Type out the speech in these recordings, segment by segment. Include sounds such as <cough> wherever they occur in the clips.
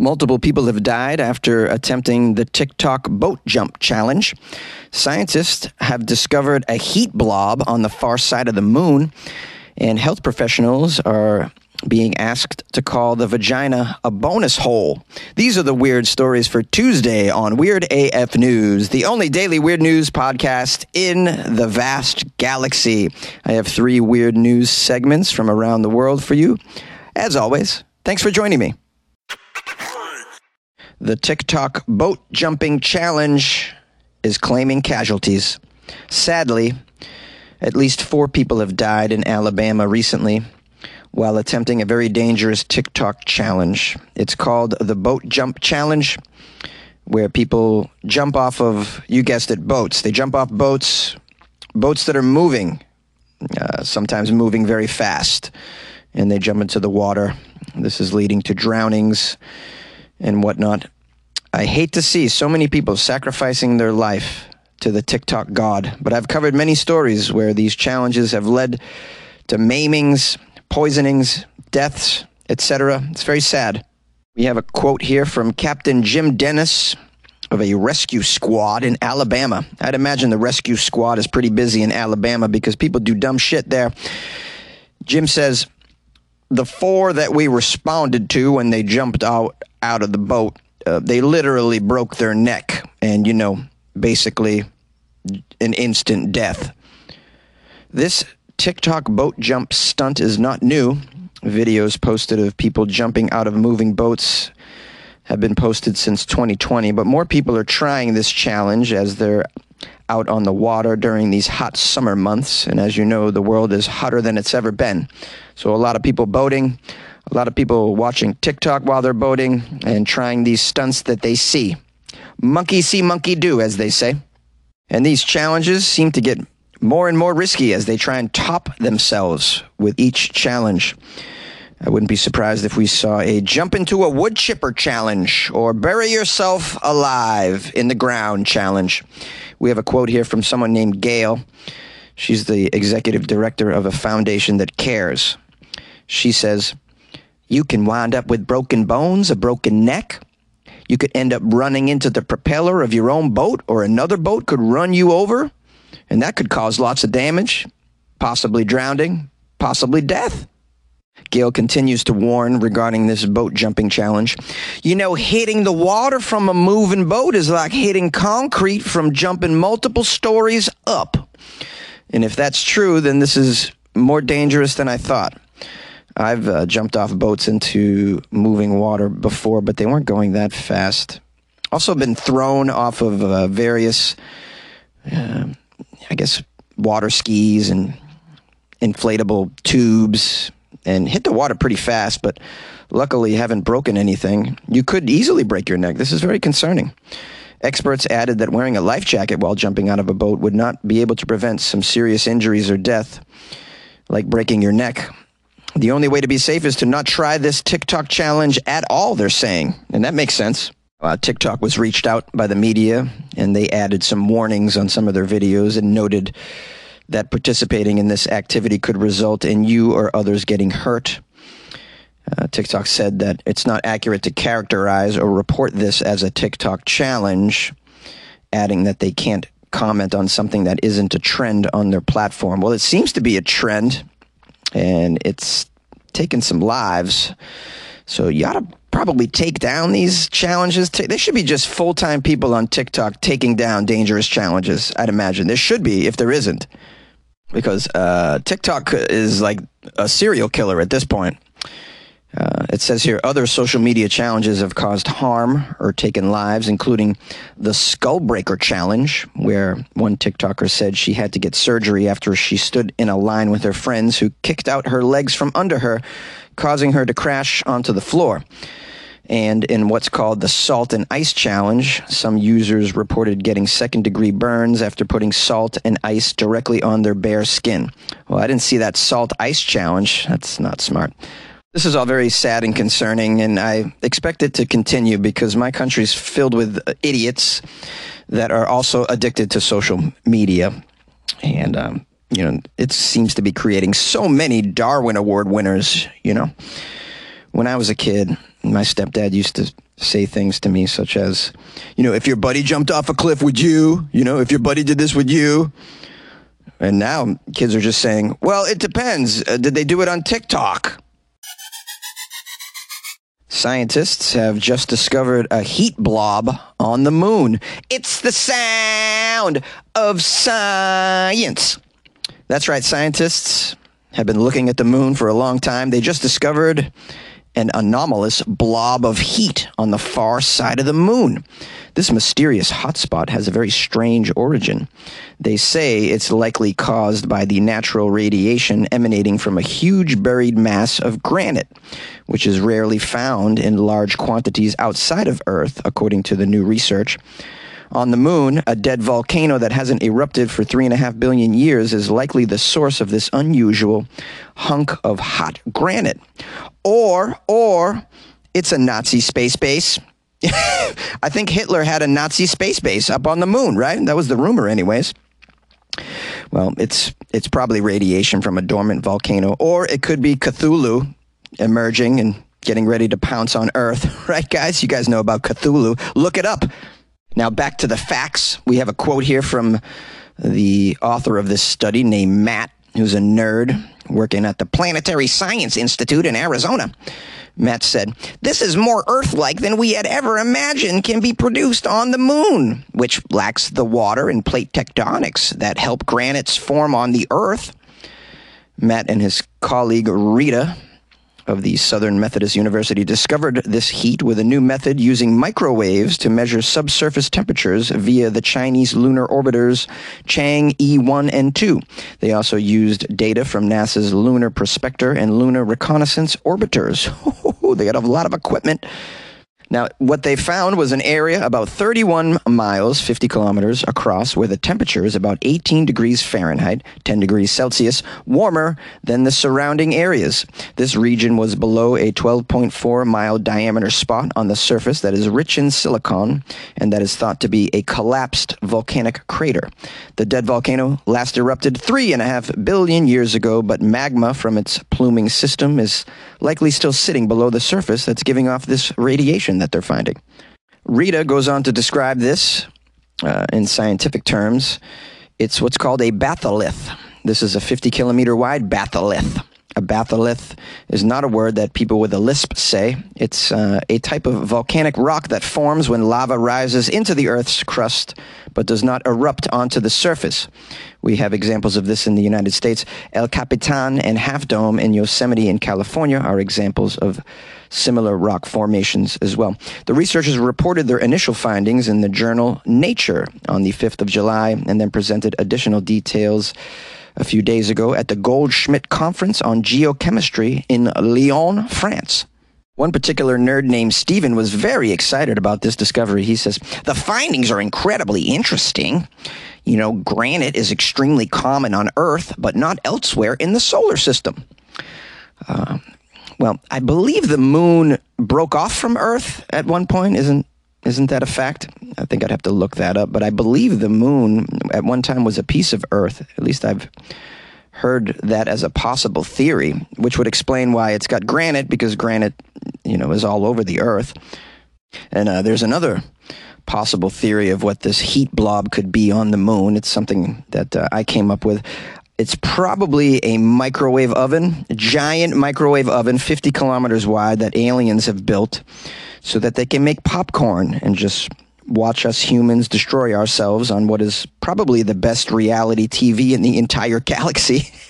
Multiple people have died after attempting the TikTok boat jump challenge. Scientists have discovered a heat blob on the far side of the moon, and health professionals are being asked to call the vagina a bonus hole. These are the weird stories for Tuesday on Weird AF News, the only daily weird news podcast in the vast galaxy. I have three weird news segments from around the world for you. As always, thanks for joining me. The TikTok boat jumping challenge is claiming casualties. Sadly, at least four people have died in Alabama recently while attempting a very dangerous TikTok challenge. It's called the Boat Jump Challenge, where people jump off of, you guessed it, boats. They jump off boats, boats that are moving, uh, sometimes moving very fast, and they jump into the water. This is leading to drownings and whatnot. I hate to see so many people sacrificing their life to the TikTok god, but I've covered many stories where these challenges have led to maimings, poisonings, deaths, etc. It's very sad. We have a quote here from Captain Jim Dennis of a rescue squad in Alabama. I'd imagine the rescue squad is pretty busy in Alabama because people do dumb shit there. Jim says, the four that we responded to when they jumped out out of the boat, uh, they literally broke their neck, and you know, basically, an instant death. This TikTok boat jump stunt is not new. Videos posted of people jumping out of moving boats have been posted since 2020, but more people are trying this challenge as they're out on the water during these hot summer months. And as you know, the world is hotter than it's ever been. So a lot of people boating, a lot of people watching TikTok while they're boating and trying these stunts that they see. Monkey see, monkey do, as they say. And these challenges seem to get more and more risky as they try and top themselves with each challenge. I wouldn't be surprised if we saw a jump into a wood chipper challenge or bury yourself alive in the ground challenge. We have a quote here from someone named Gail. She's the executive director of a foundation that cares. She says, You can wind up with broken bones, a broken neck. You could end up running into the propeller of your own boat, or another boat could run you over, and that could cause lots of damage, possibly drowning, possibly death. Gail continues to warn regarding this boat jumping challenge. You know, hitting the water from a moving boat is like hitting concrete from jumping multiple stories up. And if that's true, then this is more dangerous than I thought. I've uh, jumped off boats into moving water before, but they weren't going that fast. Also, been thrown off of uh, various, uh, I guess, water skis and inflatable tubes and hit the water pretty fast, but luckily haven't broken anything. You could easily break your neck. This is very concerning. Experts added that wearing a life jacket while jumping out of a boat would not be able to prevent some serious injuries or death, like breaking your neck. The only way to be safe is to not try this TikTok challenge at all, they're saying. And that makes sense. Uh, TikTok was reached out by the media, and they added some warnings on some of their videos and noted that participating in this activity could result in you or others getting hurt. Uh, TikTok said that it's not accurate to characterize or report this as a TikTok challenge, adding that they can't comment on something that isn't a trend on their platform. Well, it seems to be a trend, and it's taken some lives. So you ought to probably take down these challenges. They should be just full time people on TikTok taking down dangerous challenges, I'd imagine. There should be, if there isn't because uh, TikTok is like a serial killer at this point. Uh, it says here other social media challenges have caused harm or taken lives, including the Skull Breaker Challenge, where one TikToker said she had to get surgery after she stood in a line with her friends who kicked out her legs from under her, causing her to crash onto the floor. And in what's called the Salt and Ice Challenge, some users reported getting second degree burns after putting salt and ice directly on their bare skin. Well, I didn't see that Salt Ice Challenge. That's not smart. This is all very sad and concerning, and I expect it to continue because my country's filled with idiots that are also addicted to social media. And, um, you know, it seems to be creating so many Darwin Award winners, you know. When I was a kid, my stepdad used to say things to me such as, you know, if your buddy jumped off a cliff, would you? You know, if your buddy did this, would you? And now kids are just saying, well, it depends. Uh, did they do it on TikTok? Scientists have just discovered a heat blob on the moon. It's the sound of science. That's right, scientists have been looking at the moon for a long time. They just discovered an anomalous blob of heat on the far side of the moon. This mysterious hotspot has a very strange origin. They say it's likely caused by the natural radiation emanating from a huge buried mass of granite, which is rarely found in large quantities outside of Earth, according to the new research. On the moon, a dead volcano that hasn't erupted for three and a half billion years is likely the source of this unusual hunk of hot granite. Or, or, it's a Nazi space base. <laughs> I think Hitler had a Nazi space base up on the moon, right? That was the rumor, anyways. Well, it's it's probably radiation from a dormant volcano, or it could be Cthulhu emerging and getting ready to pounce on Earth, <laughs> right, guys? You guys know about Cthulhu. Look it up. Now, back to the facts. We have a quote here from the author of this study named Matt, who's a nerd working at the Planetary Science Institute in Arizona. Matt said, This is more Earth like than we had ever imagined can be produced on the moon, which lacks the water and plate tectonics that help granites form on the Earth. Matt and his colleague Rita of the Southern Methodist University discovered this heat with a new method using microwaves to measure subsurface temperatures via the Chinese lunar orbiters Chang'e 1 and 2. They also used data from NASA's Lunar Prospector and Lunar Reconnaissance orbiters. <laughs> they got a lot of equipment. Now, what they found was an area about 31 miles, 50 kilometers across, where the temperature is about 18 degrees Fahrenheit, 10 degrees Celsius, warmer than the surrounding areas. This region was below a 12.4 mile diameter spot on the surface that is rich in silicon and that is thought to be a collapsed volcanic crater. The dead volcano last erupted three and a half billion years ago, but magma from its pluming system is likely still sitting below the surface that's giving off this radiation that they're finding. Rita goes on to describe this uh, in scientific terms. It's what's called a batholith. This is a 50 kilometer wide batholith. A batholith is not a word that people with a lisp say. It's uh, a type of volcanic rock that forms when lava rises into the Earth's crust but does not erupt onto the surface. We have examples of this in the United States. El Capitan and Half Dome in Yosemite in California are examples of similar rock formations as well. The researchers reported their initial findings in the journal Nature on the 5th of July and then presented additional details a few days ago at the Goldschmidt Conference on Geochemistry in Lyon, France. One particular nerd named Steven was very excited about this discovery. He says, The findings are incredibly interesting. You know, granite is extremely common on Earth, but not elsewhere in the solar system. Uh, well, I believe the moon broke off from Earth at one point. Isn't isn't that a fact? I think I'd have to look that up. But I believe the moon at one time was a piece of Earth. At least I've heard that as a possible theory, which would explain why it's got granite because granite, you know, is all over the Earth. And uh, there's another possible theory of what this heat blob could be on the moon. It's something that uh, I came up with. It's probably a microwave oven, a giant microwave oven, 50 kilometers wide, that aliens have built so that they can make popcorn and just watch us humans destroy ourselves on what is probably the best reality TV in the entire galaxy. <laughs>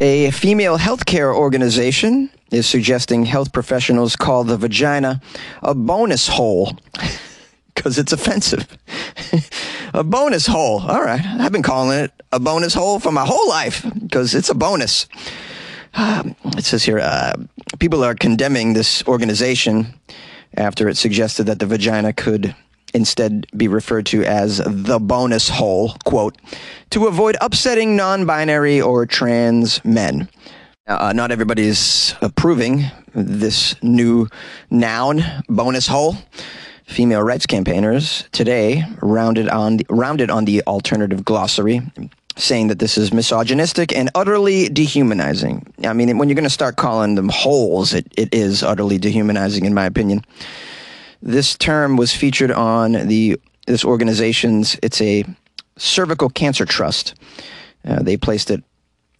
A female healthcare organization is suggesting health professionals call the vagina a bonus hole. <laughs> because it's offensive. <laughs> a bonus hole. All right. I've been calling it a bonus hole for my whole life because it's a bonus. Um, it says here uh, people are condemning this organization after it suggested that the vagina could instead be referred to as the bonus hole, quote, to avoid upsetting non binary or trans men. Uh, not everybody's approving this new noun, bonus hole. Female rights campaigners today rounded on the, rounded on the alternative glossary, saying that this is misogynistic and utterly dehumanizing. I mean, when you're going to start calling them holes, it, it is utterly dehumanizing, in my opinion. This term was featured on the this organization's. It's a cervical cancer trust. Uh, they placed it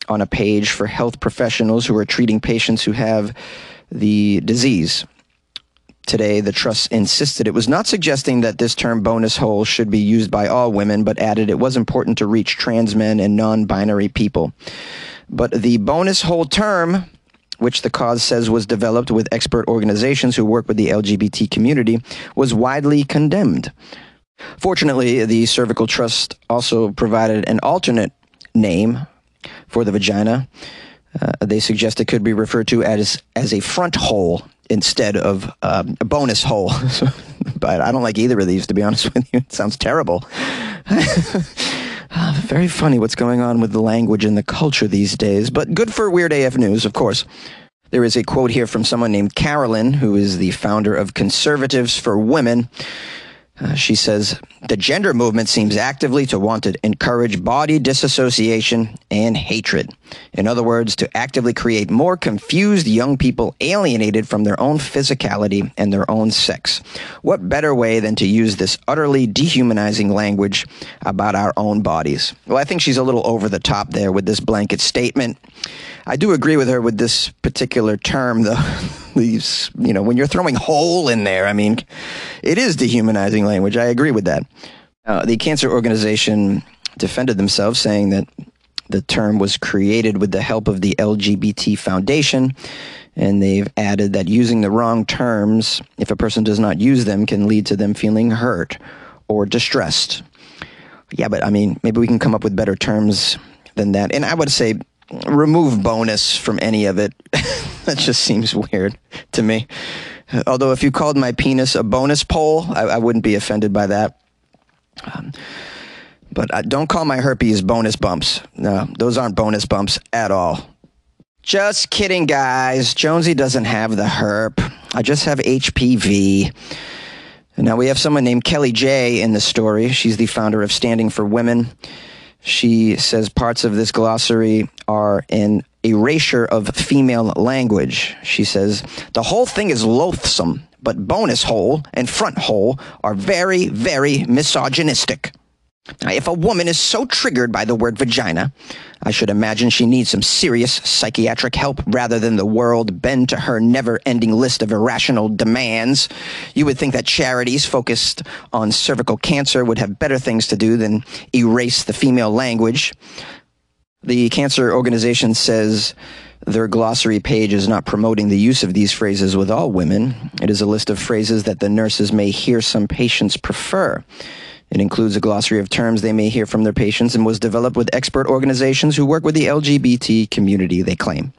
on a page for health professionals who are treating patients who have the disease. Today, the trust insisted it was not suggesting that this term bonus hole should be used by all women, but added it was important to reach trans men and non binary people. But the bonus hole term which the cause says was developed with expert organizations who work with the LGBT community, was widely condemned. Fortunately, the Cervical Trust also provided an alternate name for the vagina. Uh, they suggest it could be referred to as as a front hole instead of um, a bonus hole. <laughs> but I don't like either of these, to be honest with you. It sounds terrible. <laughs> Uh, very funny what's going on with the language and the culture these days, but good for Weird AF News, of course. There is a quote here from someone named Carolyn, who is the founder of Conservatives for Women. Uh, she says the gender movement seems actively to want to encourage body disassociation and hatred. In other words, to actively create more confused young people alienated from their own physicality and their own sex. What better way than to use this utterly dehumanizing language about our own bodies? Well, I think she's a little over the top there with this blanket statement. I do agree with her with this particular term, though. <laughs> You know, when you're throwing whole in there, I mean, it is dehumanizing language. I agree with that. Uh, the cancer organization defended themselves, saying that the term was created with the help of the LGBT Foundation, and they've added that using the wrong terms, if a person does not use them, can lead to them feeling hurt or distressed. Yeah, but I mean, maybe we can come up with better terms than that. And I would say remove bonus from any of it. <laughs> that just seems weird to me. Although, if you called my penis a bonus pole, I, I wouldn't be offended by that. Um, but uh, don't call my herpes bonus bumps. No, those aren't bonus bumps at all. Just kidding, guys. Jonesy doesn't have the herp. I just have HPV. And now we have someone named Kelly J in the story. She's the founder of Standing for Women. She says parts of this glossary are an erasure of female language. She says the whole thing is loathsome, but bonus hole and front hole are very, very misogynistic. If a woman is so triggered by the word vagina, I should imagine she needs some serious psychiatric help rather than the world bend to her never ending list of irrational demands. You would think that charities focused on cervical cancer would have better things to do than erase the female language. The cancer organization says their glossary page is not promoting the use of these phrases with all women. It is a list of phrases that the nurses may hear some patients prefer. It includes a glossary of terms they may hear from their patients and was developed with expert organizations who work with the LGBT community, they claim.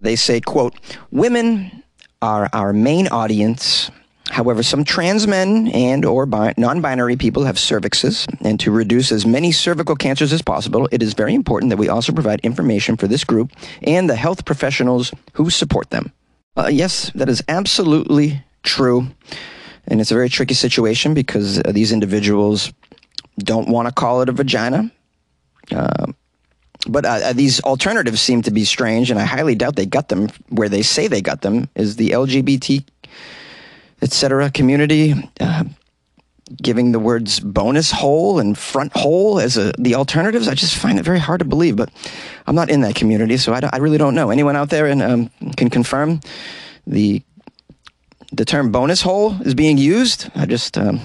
They say, quote, women are our main audience. However, some trans men and or bi- non-binary people have cervixes, and to reduce as many cervical cancers as possible, it is very important that we also provide information for this group and the health professionals who support them. Uh, yes, that is absolutely true. And it's a very tricky situation because uh, these individuals don't want to call it a vagina. Uh, but uh, uh, these alternatives seem to be strange, and I highly doubt they got them where they say they got them. Is the LGBT, etc. community uh, giving the words bonus hole and front hole as a, the alternatives? I just find it very hard to believe. But I'm not in that community, so I, I really don't know. Anyone out there and um, can confirm the the term bonus hole is being used. I just, um,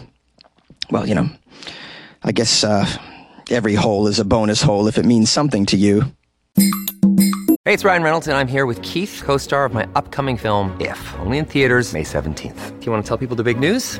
well, you know, I guess uh, every hole is a bonus hole if it means something to you. Hey, it's Ryan Reynolds, and I'm here with Keith, co star of my upcoming film, If, only in theaters, May 17th. Do you want to tell people the big news?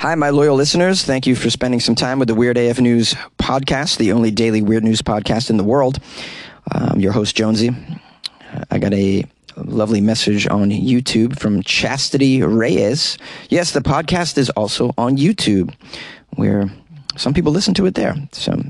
Hi, my loyal listeners. Thank you for spending some time with the Weird AF News podcast, the only daily weird news podcast in the world. I'm your host, Jonesy. I got a lovely message on YouTube from Chastity Reyes. Yes, the podcast is also on YouTube, where some people listen to it there. So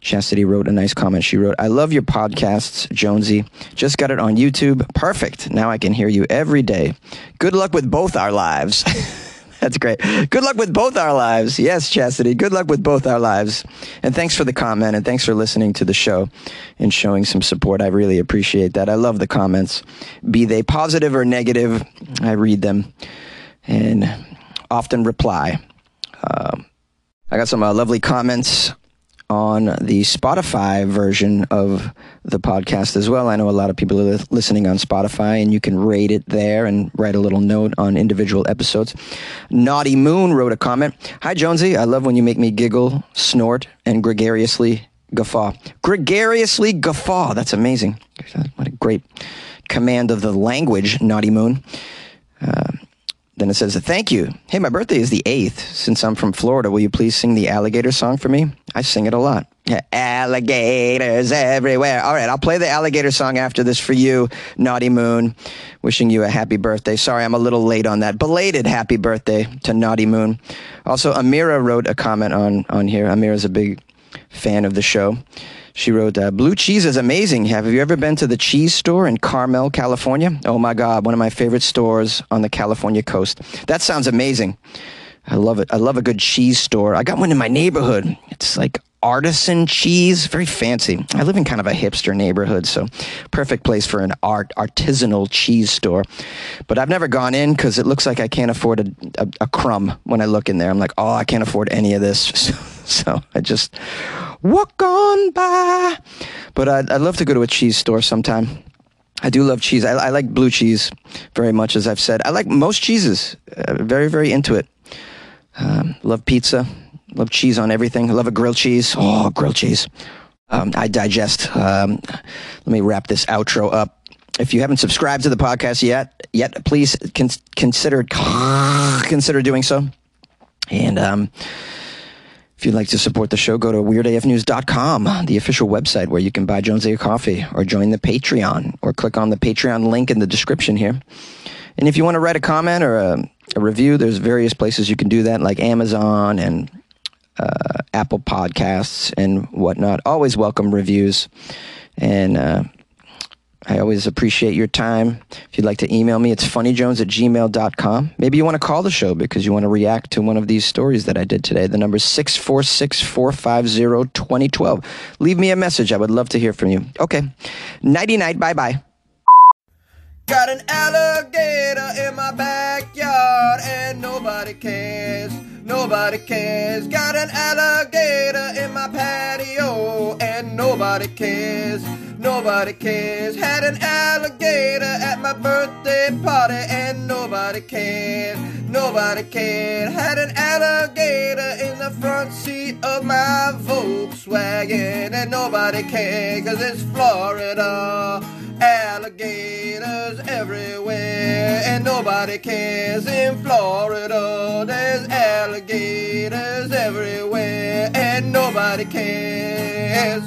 Chastity wrote a nice comment. She wrote, I love your podcasts, Jonesy. Just got it on YouTube. Perfect. Now I can hear you every day. Good luck with both our lives. <laughs> That's great. Good luck with both our lives. Yes, Chastity. Good luck with both our lives. And thanks for the comment and thanks for listening to the show and showing some support. I really appreciate that. I love the comments. Be they positive or negative, I read them and often reply. Um, I got some uh, lovely comments on the Spotify version of the podcast as well. I know a lot of people are listening on Spotify, and you can rate it there and write a little note on individual episodes. Naughty Moon wrote a comment Hi, Jonesy. I love when you make me giggle, snort, and gregariously guffaw. Gregariously guffaw. That's amazing. What a great command of the language, Naughty Moon. Uh, then it says, Thank you. Hey, my birthday is the 8th. Since I'm from Florida, will you please sing the alligator song for me? I sing it a lot. Yeah, alligators everywhere. All right, I'll play the alligator song after this for you, Naughty Moon. Wishing you a happy birthday. Sorry, I'm a little late on that. Belated happy birthday to Naughty Moon. Also, Amira wrote a comment on, on here. Amira's a big fan of the show. She wrote, uh, Blue cheese is amazing. Have you ever been to the cheese store in Carmel, California? Oh my God, one of my favorite stores on the California coast. That sounds amazing. I love it. I love a good cheese store. I got one in my neighborhood. It's like artisan cheese, very fancy. I live in kind of a hipster neighborhood, so perfect place for an art artisanal cheese store. But I've never gone in because it looks like I can't afford a, a, a, crumb when I look in there. I'm like, oh, I can't afford any of this. <laughs> <laughs> So, I just walk on by. But I'd, I'd love to go to a cheese store sometime. I do love cheese. I, I, like blue cheese very much, as I've said. I like most cheeses. Uh, very, very into it. Um, love pizza. Love cheese on everything. Love a grilled cheese. Oh, grilled cheese. Um, I digest. Um, let me wrap this outro up. If you haven't subscribed to the podcast yet, yet please con- consider <sighs> consider doing so. And um, if you'd like to support the show, go to weirdafnews.com, the official website where you can buy Jones a coffee or join the Patreon or click on the Patreon link in the description here. And if you want to write a comment or a, a review, there's various places you can do that, like Amazon and uh, Apple Podcasts and whatnot. Always welcome reviews. And uh, I always appreciate your time. If you'd like to email me, it's funnyjones at gmail.com. Maybe you want to call the show because you want to react to one of these stories that I did today. The number is 646 450 2012. Leave me a message. I would love to hear from you. Okay. Nighty night. Bye bye. Got an alligator in my backyard and nobody cares. Nobody cares. Got an alligator in my patio and nobody cares. Nobody cares. Had an alligator at my birthday party and nobody cared. Nobody cared. Had an alligator in the front seat of my Volkswagen and nobody cared cause it's Florida. Alligators everywhere and nobody cares in Florida. There's alligators everywhere and nobody cares.